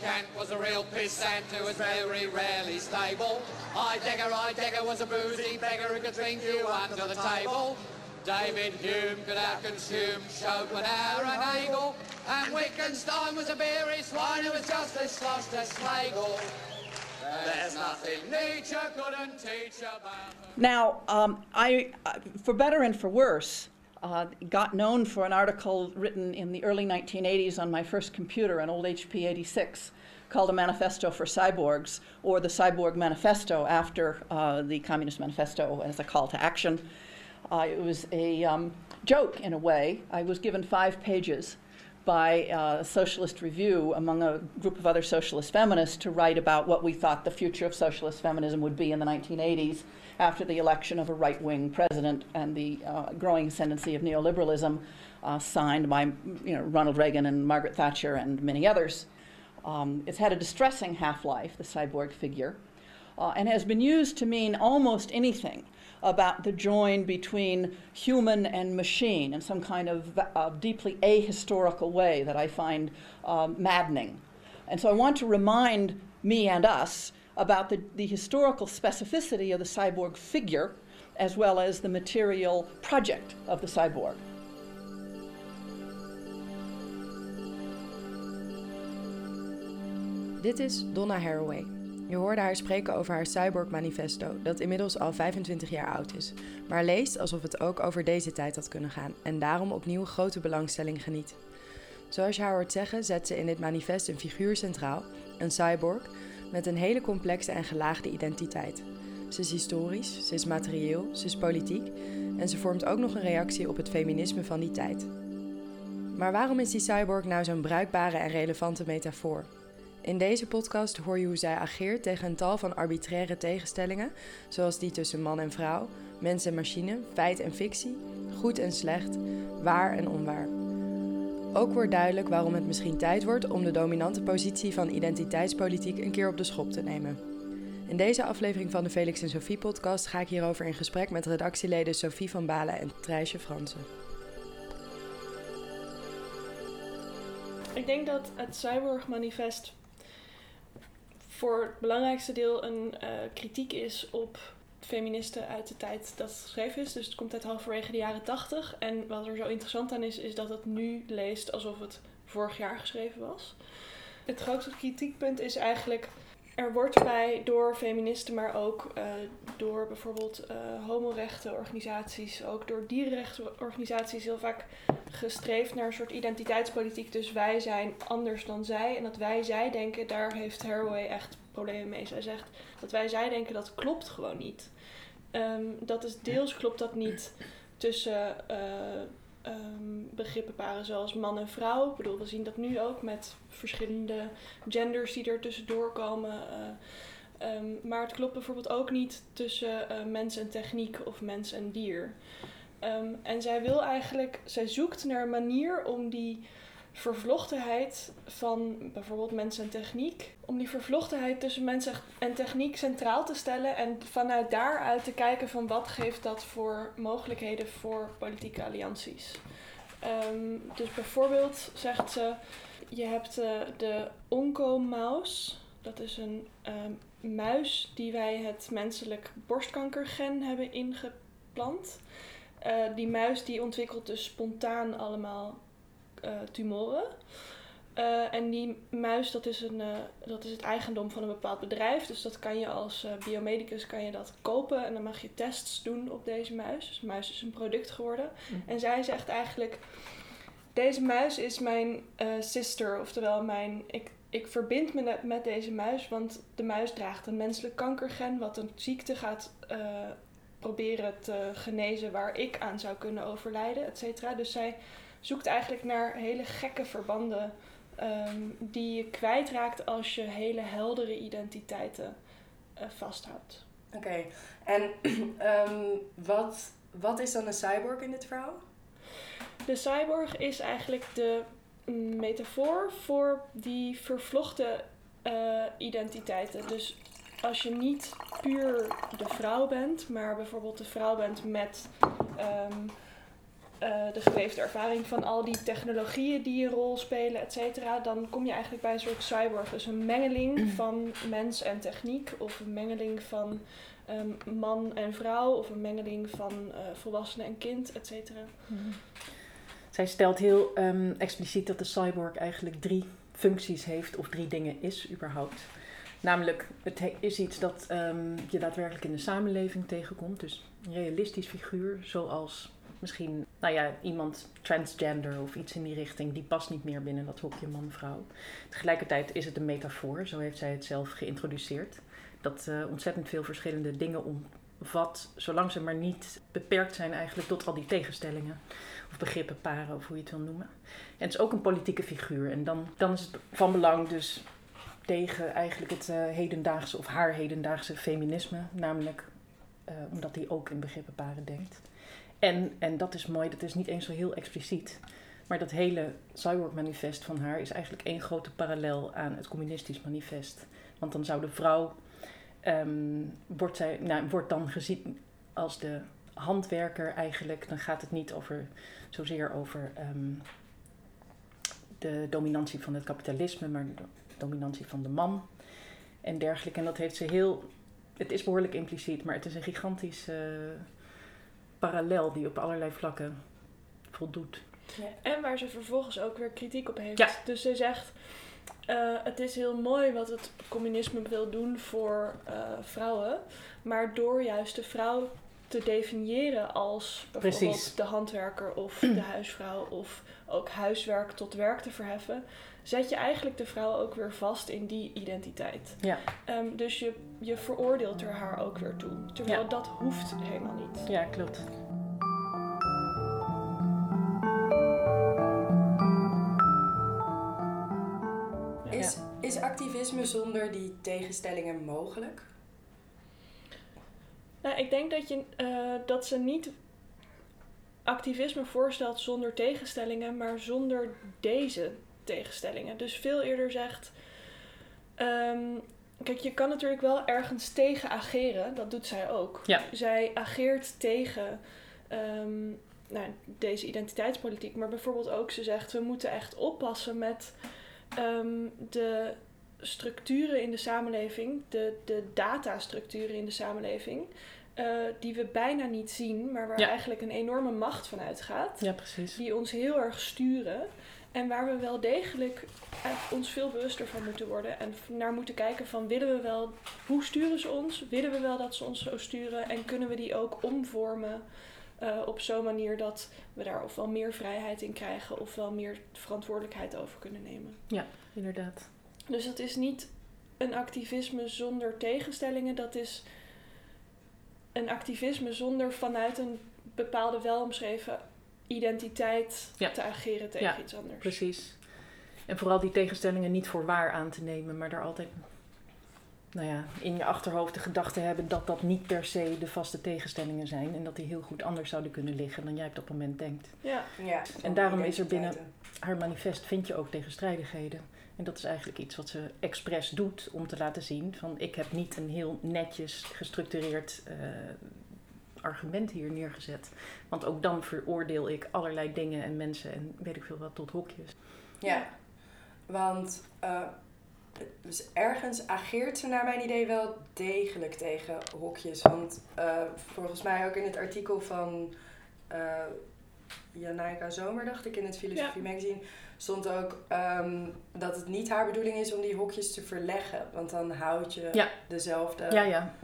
Kant was a real pissant who was very rarely stable. Heidegger, Heidegger was a boozy beggar who could drink you under the table. David Hume could outconsume Schopenhauer and Hegel. And Wittgenstein was a beery swine who was just as sloshed as Schlegel. There's nothing Nietzsche couldn't teach about. Now, um, I, uh, for better and for worse, uh, got known for an article written in the early 1980s on my first computer, an old HP 86, called A Manifesto for Cyborgs, or the Cyborg Manifesto after uh, the Communist Manifesto as a call to action. Uh, it was a um, joke in a way. I was given five pages by uh, Socialist Review among a group of other socialist feminists to write about what we thought the future of socialist feminism would be in the 1980s after the election of a right wing president and the uh, growing ascendancy of neoliberalism uh, signed by you know, Ronald Reagan and Margaret Thatcher and many others. Um, it's had a distressing half life, the cyborg figure, uh, and has been used to mean almost anything about the join between human and machine in some kind of uh, deeply ahistorical way that I find um, maddening. And so I want to remind me and us about the, the historical specificity of the cyborg figure as well as the material project of the cyborg. Dit is Donna Haraway. Je hoorde haar spreken over haar Cyborg Manifesto, dat inmiddels al 25 jaar oud is, maar leest alsof het ook over deze tijd had kunnen gaan en daarom opnieuw grote belangstelling geniet. Zoals je haar hoort zeggen, zet ze in dit manifest een figuur centraal, een cyborg, met een hele complexe en gelaagde identiteit. Ze is historisch, ze is materieel, ze is politiek en ze vormt ook nog een reactie op het feminisme van die tijd. Maar waarom is die cyborg nou zo'n bruikbare en relevante metafoor? In deze podcast hoor je hoe zij ageert tegen een tal van arbitraire tegenstellingen, zoals die tussen man en vrouw, mens en machine, feit en fictie, goed en slecht, waar en onwaar. Ook wordt duidelijk waarom het misschien tijd wordt om de dominante positie van identiteitspolitiek een keer op de schop te nemen. In deze aflevering van de Felix en Sophie podcast ga ik hierover in gesprek met redactieleden Sophie van Balen en Trijsje Fransen. Ik denk dat het Cyborg Manifest voor het belangrijkste deel een uh, kritiek is op feministen uit de tijd dat het geschreven is. Dus het komt uit halverwege de jaren tachtig. En wat er zo interessant aan is, is dat het nu leest alsof het vorig jaar geschreven was. Het grootste kritiekpunt is eigenlijk er wordt bij door feministen, maar ook uh, door bijvoorbeeld uh, homorechthenorganisaties, ook door dierenrechtenorganisaties heel vaak gestreefd naar een soort identiteitspolitiek. Dus wij zijn anders dan zij. En dat wij zij denken, daar heeft Haraway echt problemen mee. Zij zegt dat wij zij denken, dat klopt gewoon niet. Um, dat is deels klopt dat niet tussen uh, um, begrippenparen zoals man en vrouw. Ik bedoel, we zien dat nu ook met verschillende genders die er tussendoor komen. Uh, um, maar het klopt bijvoorbeeld ook niet tussen uh, mens en techniek of mens en dier. Um, en zij wil eigenlijk, zij zoekt naar een manier om die vervlochtenheid van bijvoorbeeld mens en techniek. Om die vervlochtenheid tussen mens en techniek centraal te stellen en vanuit daaruit te kijken van wat geeft dat voor mogelijkheden voor politieke allianties. Um, dus bijvoorbeeld zegt ze, je hebt uh, de onco-maus. Dat is een um, muis die wij het menselijk borstkankergen hebben ingeplant. Uh, die muis die ontwikkelt dus spontaan allemaal tumoren. Uh, en die muis, dat is, een, uh, dat is het eigendom van een bepaald bedrijf. Dus dat kan je als biomedicus kan je dat kopen. En dan mag je tests doen op deze muis. Dus de muis is een product geworden. Mm. En zij zegt eigenlijk... Deze muis is mijn sister. Oftewel, mijn, ik, ik verbind me met deze muis. Want de muis draagt een menselijk kankergen... wat een ziekte gaat proberen te genezen... waar ik aan zou kunnen overlijden, et cetera. Dus zij zoekt eigenlijk naar hele gekke verbanden um, die je kwijtraakt als je hele heldere identiteiten uh, vasthoudt. Oké, okay. en um, wat, wat is dan een cyborg in dit verhaal? De cyborg is eigenlijk de metafoor voor die vervlochten uh, identiteiten. Dus als je niet puur de vrouw bent, maar bijvoorbeeld de vrouw bent met um, eh, de geleefde ervaring van al die technologieën die een rol spelen, et cetera, dan kom je eigenlijk bij een soort cyborg. Dus een mengeling van mens en techniek, of een mengeling van ehm, man en vrouw, of een mengeling van uh, volwassene en kind, et cetera. Zij stelt heel um, expliciet dat de cyborg eigenlijk drie functies heeft, of drie dingen is überhaupt. Namelijk, het is iets dat um, je daadwerkelijk in de samenleving tegenkomt. Dus een realistisch figuur, zoals misschien nou ja, iemand transgender of iets in die richting, die past niet meer binnen dat hokje man-vrouw. Tegelijkertijd is het een metafoor, zo heeft zij het zelf geïntroduceerd. Dat uh, ontzettend veel verschillende dingen omvat, zolang ze maar niet beperkt zijn eigenlijk tot al die tegenstellingen. Of begrippen, paren, of hoe je het wil noemen. En het is ook een politieke figuur. En dan, dan is het van belang dus tegen eigenlijk het uh, hedendaagse of haar hedendaagse feminisme. Namelijk uh, omdat hij ook in begrippen paren denkt. En, en dat is mooi, dat is niet eens zo heel expliciet. Maar dat hele Cyborg Manifest van haar is eigenlijk één grote parallel aan het communistisch manifest. Want dan zou de vrouw, um, wordt, zij, nou, wordt dan gezien als de handwerker eigenlijk. Dan gaat het niet over, zozeer over um, de dominantie van het kapitalisme, maar de dominantie van de man en dergelijke. En dat heeft ze heel, het is behoorlijk impliciet, maar het is een gigantische parallel die op allerlei vlakken voldoet. Ja. En waar ze vervolgens ook weer kritiek op heeft. Ja. Dus ze zegt, uh, het is heel mooi wat het communisme wil doen voor uh, vrouwen, maar door juist de vrouw te definiëren als bijvoorbeeld Precies. de handwerker of de huisvrouw of ook huiswerk tot werk te verheffen, zet je eigenlijk de vrouw ook weer vast in die identiteit. Ja. Um, dus je, je veroordeelt er haar ook weer toe. Terwijl ja. dat hoeft helemaal niet. Ja, klopt. Is, is activisme zonder die tegenstellingen mogelijk? Nou, ik denk dat, je, uh, dat ze niet activisme voorstelt zonder tegenstellingen, maar zonder deze tegenstellingen. Dus veel eerder zegt. Um, kijk, je kan natuurlijk wel ergens tegen ageren. Dat doet zij ook. Ja. Zij ageert tegen um, nou, deze identiteitspolitiek. Maar bijvoorbeeld ook, ze zegt: we moeten echt oppassen met um, de structuren in de samenleving, de, de datastructuren in de samenleving. Uh, die we bijna niet zien, maar waar ja. eigenlijk een enorme macht van uitgaat. Ja, precies. Die ons heel erg sturen. En waar we wel degelijk ons veel bewuster van moeten worden. En naar moeten kijken van willen we wel, hoe sturen ze ons? Willen we wel dat ze ons zo sturen? En kunnen we die ook omvormen uh, op zo'n manier dat we daar ofwel meer vrijheid in krijgen ofwel meer verantwoordelijkheid over kunnen nemen? Ja, inderdaad. Dus dat is niet een activisme zonder tegenstellingen. Dat is een activisme zonder vanuit een bepaalde wel omschreven identiteit ja. te ageren tegen ja, iets anders. Precies. En vooral die tegenstellingen niet voor waar aan te nemen, maar daar altijd nou ja, in je achterhoofd de gedachte hebben dat dat niet per se de vaste tegenstellingen zijn en dat die heel goed anders zouden kunnen liggen dan jij op dat moment denkt. Ja. ja en daarom is er binnen haar manifest vind je ook tegenstrijdigheden. En dat is eigenlijk iets wat ze expres doet om te laten zien van ik heb niet een heel netjes gestructureerd uh, argument hier neergezet. Want ook dan veroordeel ik allerlei dingen en mensen en weet ik veel wat tot hokjes. Ja, want uh, dus ergens ageert ze naar mijn idee wel degelijk tegen hokjes. Want uh, volgens mij ook in het artikel van uh, Janaika Zomer, dacht ik, in het Filosofie ja. Magazine, stond ook um, dat het niet haar bedoeling is om die hokjes te verleggen. Want dan houd je ja. dezelfde ja, ja.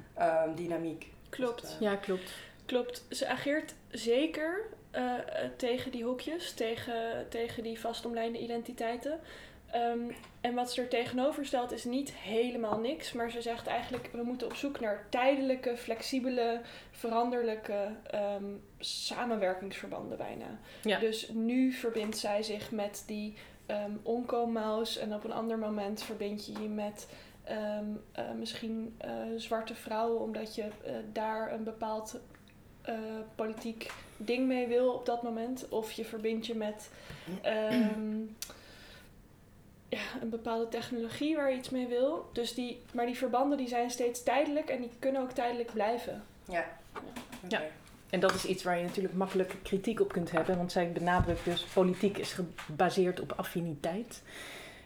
Um, dynamiek. Klopt. Dus, uh, ja, klopt. Klopt. Ze ageert zeker uh, tegen die hokjes, tegen, tegen die vastomlijnde identiteiten. Um, en wat ze er tegenover stelt is niet helemaal niks, maar ze zegt eigenlijk we moeten op zoek naar tijdelijke, flexibele, veranderlijke um, samenwerkingsverbanden bijna. Ja. Dus nu verbindt zij zich met die um, en op een ander moment verbind je je met um, uh, misschien uh, zwarte vrouwen, omdat je uh, daar een bepaald politiek ding mee wil op dat moment. Of je verbindt je met ja, een bepaalde technologie waar je iets mee wil. Dus die, maar die verbanden die zijn steeds tijdelijk en die kunnen ook tijdelijk blijven. Ja. Okay. ja. en dat is iets waar je natuurlijk makkelijk kritiek op kunt hebben, want zij benadrukt dus politiek is gebaseerd op affiniteit.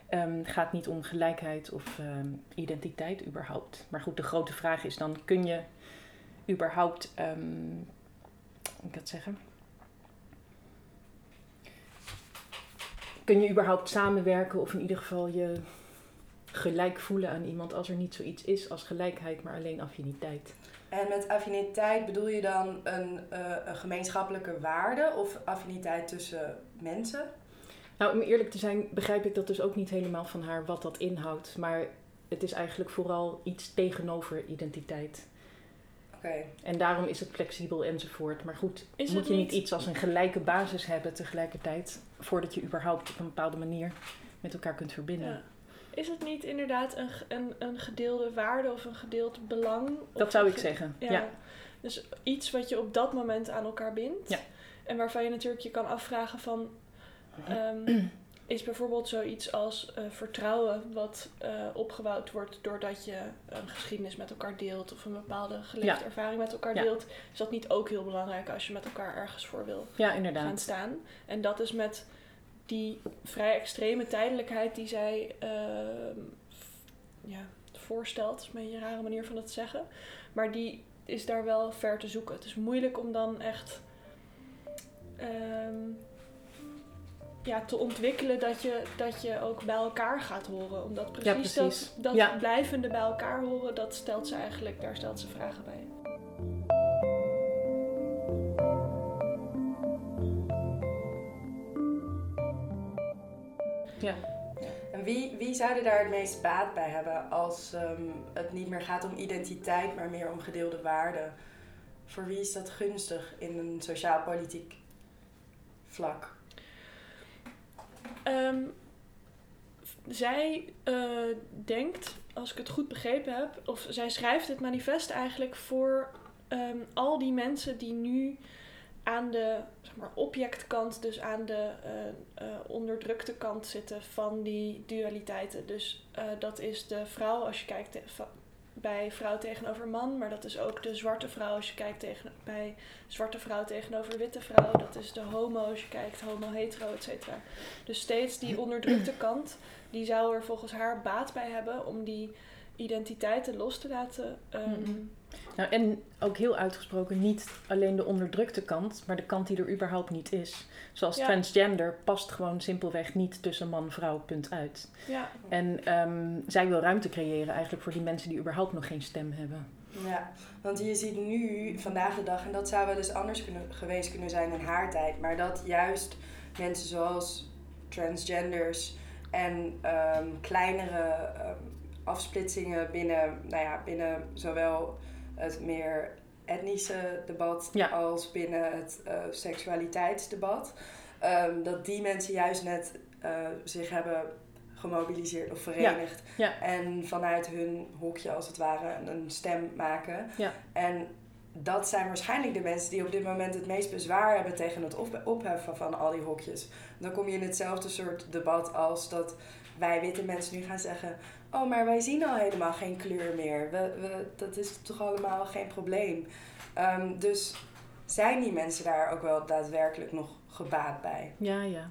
Um, gaat niet om gelijkheid of ehm, identiteit überhaupt. Maar goed, de grote vraag is dan: kun je überhaupt, um, hoe ik dat zeggen? Kun je überhaupt samenwerken of in ieder geval je gelijk voelen aan iemand als er niet zoiets is als gelijkheid, maar alleen affiniteit? En met affiniteit bedoel je dan een, uh, een gemeenschappelijke waarde of affiniteit tussen mensen? Nou, om eerlijk te zijn, begrijp ik dat dus ook niet helemaal van haar wat dat inhoudt. Maar het is eigenlijk vooral iets tegenover identiteit. Oké. En daarom is het flexibel enzovoort. Maar goed, is moet je niet iets als een gelijke basis hebben tegelijkertijd, voordat je überhaupt op een bepaalde manier met elkaar kunt verbinden. Ja. Is het niet inderdaad een, een, een gedeelde waarde of een gedeeld belang? Dat zou ik zeggen, ja. Dus iets wat je op dat moment aan elkaar bindt. Ja. En waarvan je natuurlijk je kan afvragen van... Um, is bijvoorbeeld zoiets als uh, vertrouwen wat uh, opgebouwd wordt doordat je een geschiedenis met elkaar deelt of een bepaalde geleefde ervaring met elkaar deelt, is dat niet ook heel belangrijk als je met elkaar ergens voor wil ja, inderdaad. gaan staan. En dat is met die vrij extreme tijdelijkheid die zij uh, ja, voorstelt, is een rare manier van het zeggen, maar die is daar wel ver te zoeken. Het is moeilijk om dan echt um, ja, te ontwikkelen dat je, dat je ook bij elkaar gaat horen. Omdat precies, ja, precies. dat, dat blijvende bij elkaar horen, dat stelt ze eigenlijk, daar stelt ze vragen bij. Ja. En wie, wie zou daar het meest baat bij hebben als um, het niet meer gaat om identiteit, maar meer om gedeelde waarden? Voor wie is dat gunstig in een sociaal-politiek vlak? Um, zij uh, denkt, als ik het goed begrepen heb, of zij schrijft het manifest eigenlijk voor um, al die mensen die nu aan de zeg maar, objectkant, dus aan de uh, uh, onderdrukte kant zitten van die dualiteiten. Dus dat is de vrouw, als je kijkt bij vrouw tegenover man, maar dat is ook de zwarte vrouw als je kijkt tegen, bij zwarte vrouw tegenover witte vrouw. Dat is de homo als je kijkt homo-hetero, et cetera. Dus steeds die onderdrukte kant, die zou er volgens haar baat bij hebben om die identiteiten los te laten. Um, nou, en ook heel uitgesproken niet alleen de onderdrukte kant, maar de kant die er überhaupt niet is. Zoals transgender past gewoon simpelweg niet tussen man-vrouw, punt uit. Ja. En um, zij wil ruimte creëren eigenlijk voor die mensen die überhaupt nog geen stem hebben. Ja, want je ziet nu, vandaag de dag, en dat zou wel eens anders kunnen, geweest kunnen zijn in haar tijd, maar dat juist mensen zoals transgenders en um, kleinere um, afsplitsingen binnen, nou ja, binnen zowel het meer etnische debat als binnen het uh, seksualiteitsdebat. Um, dat die mensen juist net uh, zich hebben gemobiliseerd of verenigd. En vanuit hun hokje als het ware een stem maken. En dat zijn waarschijnlijk de mensen die op dit moment het meest bezwaar hebben tegen het opheffen van al die hokjes. Dan kom je in hetzelfde soort debat als dat wij witte mensen nu gaan zeggen: Oh, maar wij zien al helemaal geen kleur meer. We, we, dat is toch allemaal geen probleem. Um, dus zijn die mensen daar ook wel daadwerkelijk nog gebaat bij? Ja, ja.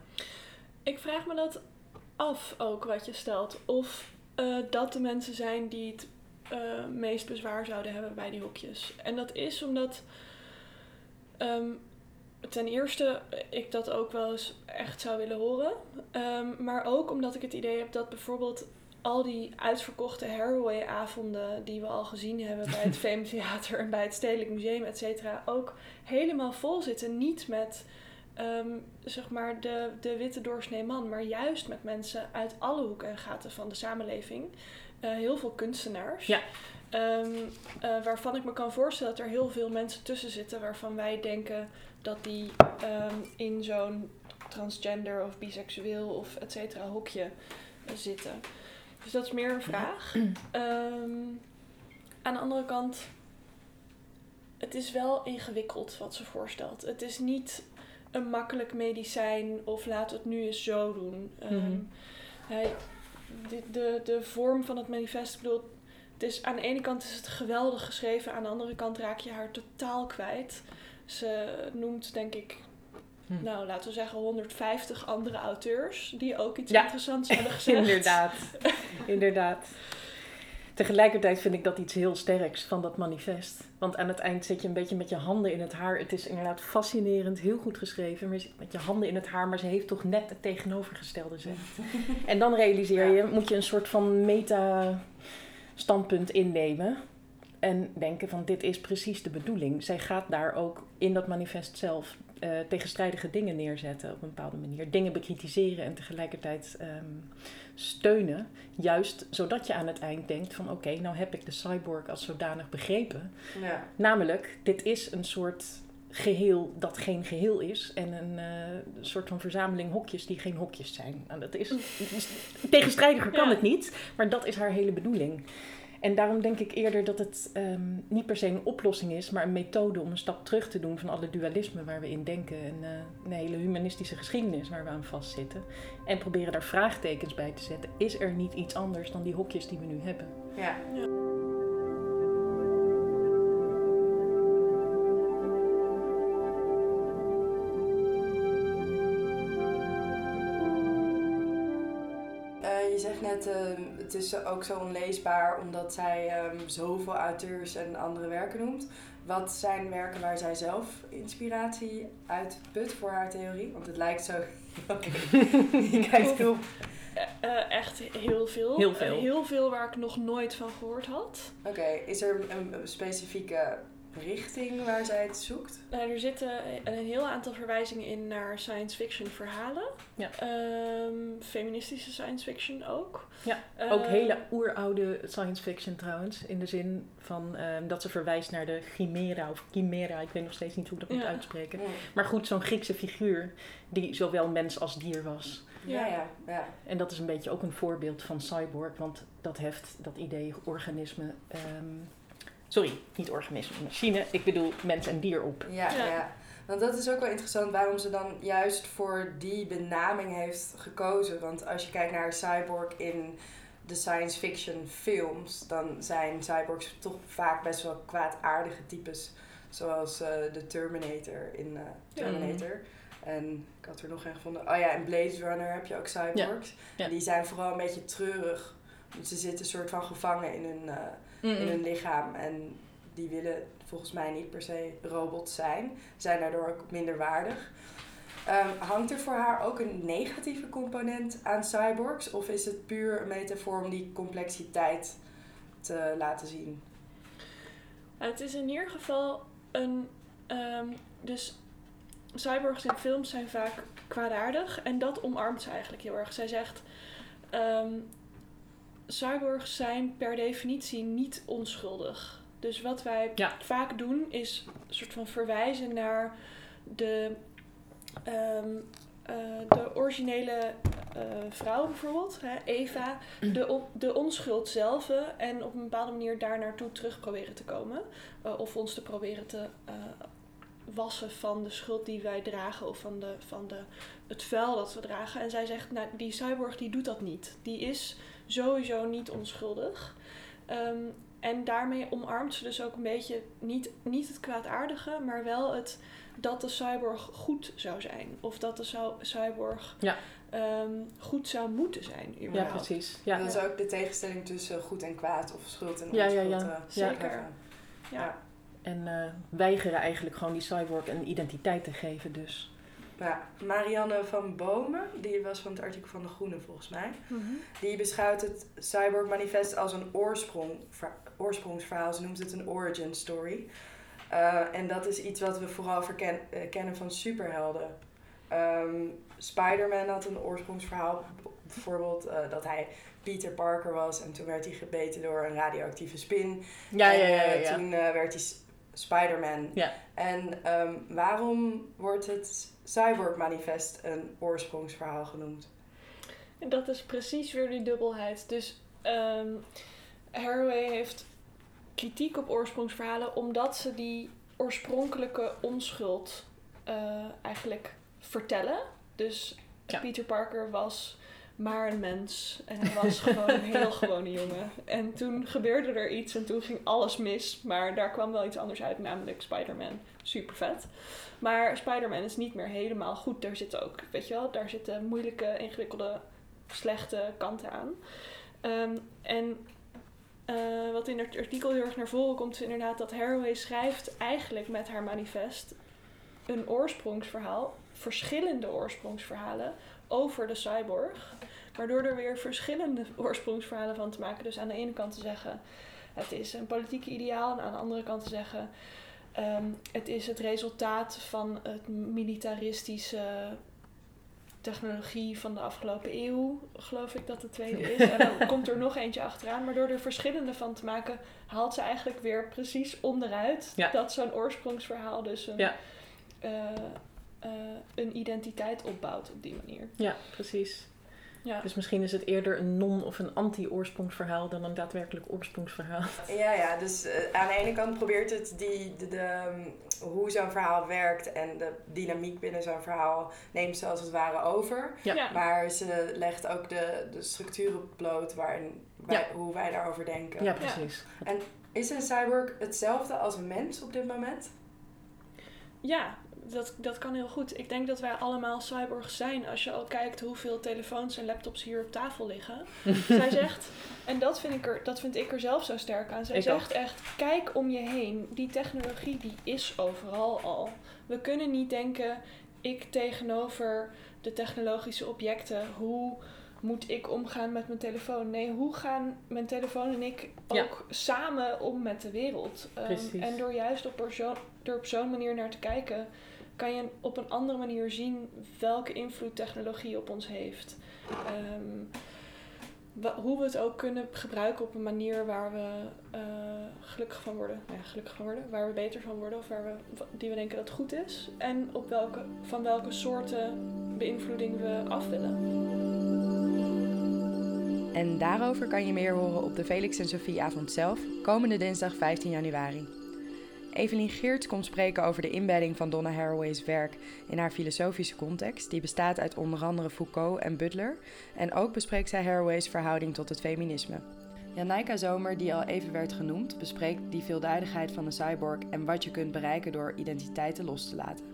Ik vraag me dat af ook wat je stelt. Of uh, dat de mensen zijn die het uh, meest bezwaar zouden hebben bij die hokjes. En dat is omdat um, ten eerste ik dat ook wel eens echt zou willen horen. Um, maar ook omdat ik het idee heb dat bijvoorbeeld al die uitverkochte Haraway-avonden die we al gezien hebben bij het Theater en bij het Stedelijk Museum, et cetera, ook helemaal vol zitten. Niet met um, zeg maar de, de witte doorsnee man, maar juist met mensen uit alle hoeken en gaten van de samenleving. Uh, heel veel kunstenaars. Ja. Um, uh, waarvan ik me kan voorstellen dat er heel veel mensen tussen zitten waarvan wij denken dat die um, in zo'n transgender of biseksueel of et cetera hokje zitten. Dus dat is meer een vraag. Um, aan de andere kant, het is wel ingewikkeld wat ze voorstelt. Het is niet een makkelijk medicijn of laten we het nu eens zo doen. Mm -hmm. hij, de, de, de vorm van het manifest, ik bedoel, het is, aan de ene kant is het geweldig geschreven, aan de andere kant raak je haar totaal kwijt. Ze noemt, denk ik, Hm. nou laten we zeggen 150 andere auteurs die ook iets Ja. interessants hebben gezegd. Inderdaad. Inderdaad. Tegelijkertijd vind ik dat iets heel sterks van dat manifest. Want aan het eind zit je een beetje met je handen in het haar. Het is inderdaad fascinerend, heel goed geschreven. Maar je zit met je handen in het haar, maar ze heeft toch net het tegenovergestelde gezegd. en dan realiseer je, moet je een soort van meta-standpunt innemen. En denken van dit is precies de bedoeling. Zij gaat daar ook in dat manifest zelf eh, tegenstrijdige dingen neerzetten op een bepaalde manier. Dingen bekritiseren en tegelijkertijd ehm, steunen. Juist zodat je aan het eind denkt van oké, nou heb ik de cyborg als zodanig begrepen. Ja. Namelijk, dit is een soort geheel dat geen geheel is. En een eh, soort van verzameling hokjes die geen hokjes zijn. Nou, dat is, tegenstrijdiger kan Ja. het niet, maar dat is haar hele bedoeling. En daarom denk ik eerder dat het ehm, niet per se een oplossing is, maar een methode om een stap terug te doen van alle dualisme waar we in denken. En eh, een hele humanistische geschiedenis waar we aan vastzitten. En proberen daar vraagtekens bij te zetten. Is er niet iets anders dan die hokjes die we nu hebben? Ja. Net, ehm, het is ook zo onleesbaar omdat zij ehm, zoveel auteurs en andere werken noemt. Wat zijn werken waar zij zelf inspiratie uit put voor haar theorie? Want het lijkt zo... Oké, je kijkt heel... Eh, eh, echt heel veel. Heel veel. Heel veel waar ik nog nooit van gehoord had. Oké, is er een, een specifieke richting waar zij het zoekt? Nou, er zitten een heel aantal verwijzingen in naar science fiction verhalen. Ja. Ehm, feministische science fiction ook. Ja, Ook Eh, hele oeroude science fiction trouwens. In de zin van ehm, dat ze verwijst naar de chimera of chimera. Ik weet nog steeds niet hoe ik dat moet Ja. uitspreken. Maar goed, zo'n Griekse figuur die zowel mens als dier was. Ja, ja, ja. En dat is een beetje ook een voorbeeld van cyborg. Want dat heft dat idee organisme... ehm, sorry, niet organisme, machine. Ik bedoel mens en dier op. Ja, Ja. ja. Want dat is ook wel interessant waarom ze dan juist voor die benaming heeft gekozen. Want als je kijkt naar cyborg in de science fiction films, dan zijn cyborgs toch vaak best wel kwaadaardige types. Zoals eh, de Terminator in eh, Terminator. En ik had er nog een gevonden. Oh ja, in Blade Runner heb je ook cyborgs. Ja. Die zijn vooral een beetje treurig. Want ze zitten een soort van gevangen in hun, in hun lichaam. En die willen volgens mij niet per se robots zijn. Zijn daardoor ook minder waardig. Ehm, hangt er voor haar ook een negatieve component aan cyborgs? Of is het puur een metafoor om die complexiteit te laten zien? Het is in ieder geval een. ehm, dus cyborgs in films zijn vaak kwaadaardig en dat omarmt ze eigenlijk heel erg. Zij zegt. ehm, cyborgs zijn per definitie niet onschuldig. Dus wat wij Ja. vaak doen is een soort van verwijzen naar de, ehm, eh, de originele eh, vrouw bijvoorbeeld, hè, Eva, de, de onschuld zelf en op een bepaalde manier daar naartoe terug proberen te komen. Eh, of ons te proberen te wassen van de schuld die wij dragen of van, de, van de, het vuil dat we dragen. En zij zegt, nou, die cyborg die doet dat niet. Die is sowieso niet onschuldig. Ehm, en daarmee omarmt ze dus ook een beetje niet, niet het kwaadaardige, maar wel het dat de cyborg goed zou zijn. Of dat de cy- cyborg Ja. ehm, goed zou moeten zijn. Ja, precies. Ja. Dat is ook de tegenstelling tussen goed en kwaad of schuld en Ja, onschuld. ja, ja. eh, Ja. Zeker. treffen. Ja. En eh, weigeren eigenlijk gewoon die cyborg een identiteit te geven dus. Ja, Marianne van Bomen, die was van het artikel van De Groene volgens mij. Mhm. Die beschouwt het Cyborg Manifest als een oorsprong, ver- oorsprongsverhaal. Ze noemt het een origin story. Eh, en dat is iets wat we vooral verken- eh, kennen van superhelden. Ehm, Spider-Man had een oorsprongsverhaal. Bijvoorbeeld eh, dat hij Peter Parker was en toen werd hij gebeten door een radioactieve spin. Ja, en, ja, ja. toen werd hij Spider-Man. Ja. En ehm, waarom wordt het Cyborg Manifest een oorsprongsverhaal genoemd? En dat is precies weer die dubbelheid. Dus ehm Haraway heeft kritiek op oorsprongsverhalen omdat ze die oorspronkelijke onschuld eh, eigenlijk vertellen. Dus Ja. Peter Parker was maar een mens. En hij was gewoon een heel gewone jongen. En toen gebeurde er iets en toen ging alles mis. Maar daar kwam wel iets anders uit, namelijk Spider-Man. Super vet. Maar Spider-Man is niet meer helemaal goed. Daar zitten ook, weet je wel, daar zitten moeilijke, ingewikkelde, slechte kanten aan. Ehm, en uh, wat in het artikel heel erg naar voren komt, is inderdaad dat Haraway schrijft eigenlijk met haar manifest een oorsprongsverhaal, verschillende oorsprongsverhalen over de cyborg. Waardoor er weer verschillende oorsprongsverhalen van te maken. Dus aan de ene kant te zeggen, het is een politieke ideaal. En aan de andere kant te zeggen, um, het is het resultaat van het militaristische technologie van de afgelopen eeuw, geloof ik dat de tweede is. En dan komt er nog eentje achteraan. Maar door er verschillende van te maken, haalt ze eigenlijk weer precies onderuit dat zo'n oorsprongsverhaal dus een, ja. uh, uh, een identiteit opbouwt op die manier. Ja, precies. Ja. Dus misschien is het eerder een non- of een anti-oorsprongsverhaal dan een daadwerkelijk oorsprongsverhaal. Ja, ja dus uh, aan de ene kant probeert het die, de, de, hoe zo'n verhaal werkt en de dynamiek binnen zo'n verhaal neemt ze als het ware over. Ja. Maar ze legt ook de, de structuren bloot waarin wij, hoe wij daarover denken. Ja, precies. En is een cyborg hetzelfde als een mens op dit moment? Ja, dat, dat kan heel goed. Ik denk dat wij allemaal cyborgs zijn als je al kijkt hoeveel telefoons en laptops hier op tafel liggen. Zij zegt, en dat vind, ik er, dat vind ik er zelf zo sterk aan. Zij zegt echt, kijk om je heen. Die technologie die is overal al. We kunnen niet denken, ik tegenover de technologische objecten, hoe moet ik omgaan met mijn telefoon? Nee, hoe gaan mijn telefoon en ik ook samen om met de wereld? Um, en door juist op, door op zo'n manier naar te kijken, kan je op een andere manier zien welke invloed technologie op ons heeft. Um, hoe we het ook kunnen gebruiken op een manier waar we uh, gelukkig van worden. Nou gelukkig van worden. Waar we beter van worden of waar we, die we denken dat goed is. En op welke, van welke soorten beïnvloeding we af willen. En daarover kan je meer horen op de Felix en Sophie avond zelf, komende dinsdag 15 januari. Evelien Geert komt spreken over de inbedding van Donna Haraway's werk in haar filosofische context, die bestaat uit onder andere Foucault en Butler. En ook bespreekt zij Haraway's verhouding tot het feminisme. Janaika Zomer, die al even werd genoemd, bespreekt die veelduidigheid van de cyborg en wat je kunt bereiken door identiteiten los te laten.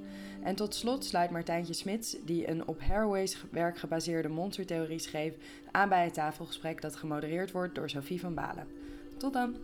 En tot slot sluit Martijntje Smits, die een op Haraway's werk gebaseerde monstertheorie schreef, aan bij het tafelgesprek dat gemodereerd wordt door Sophie van Balen. Tot dan!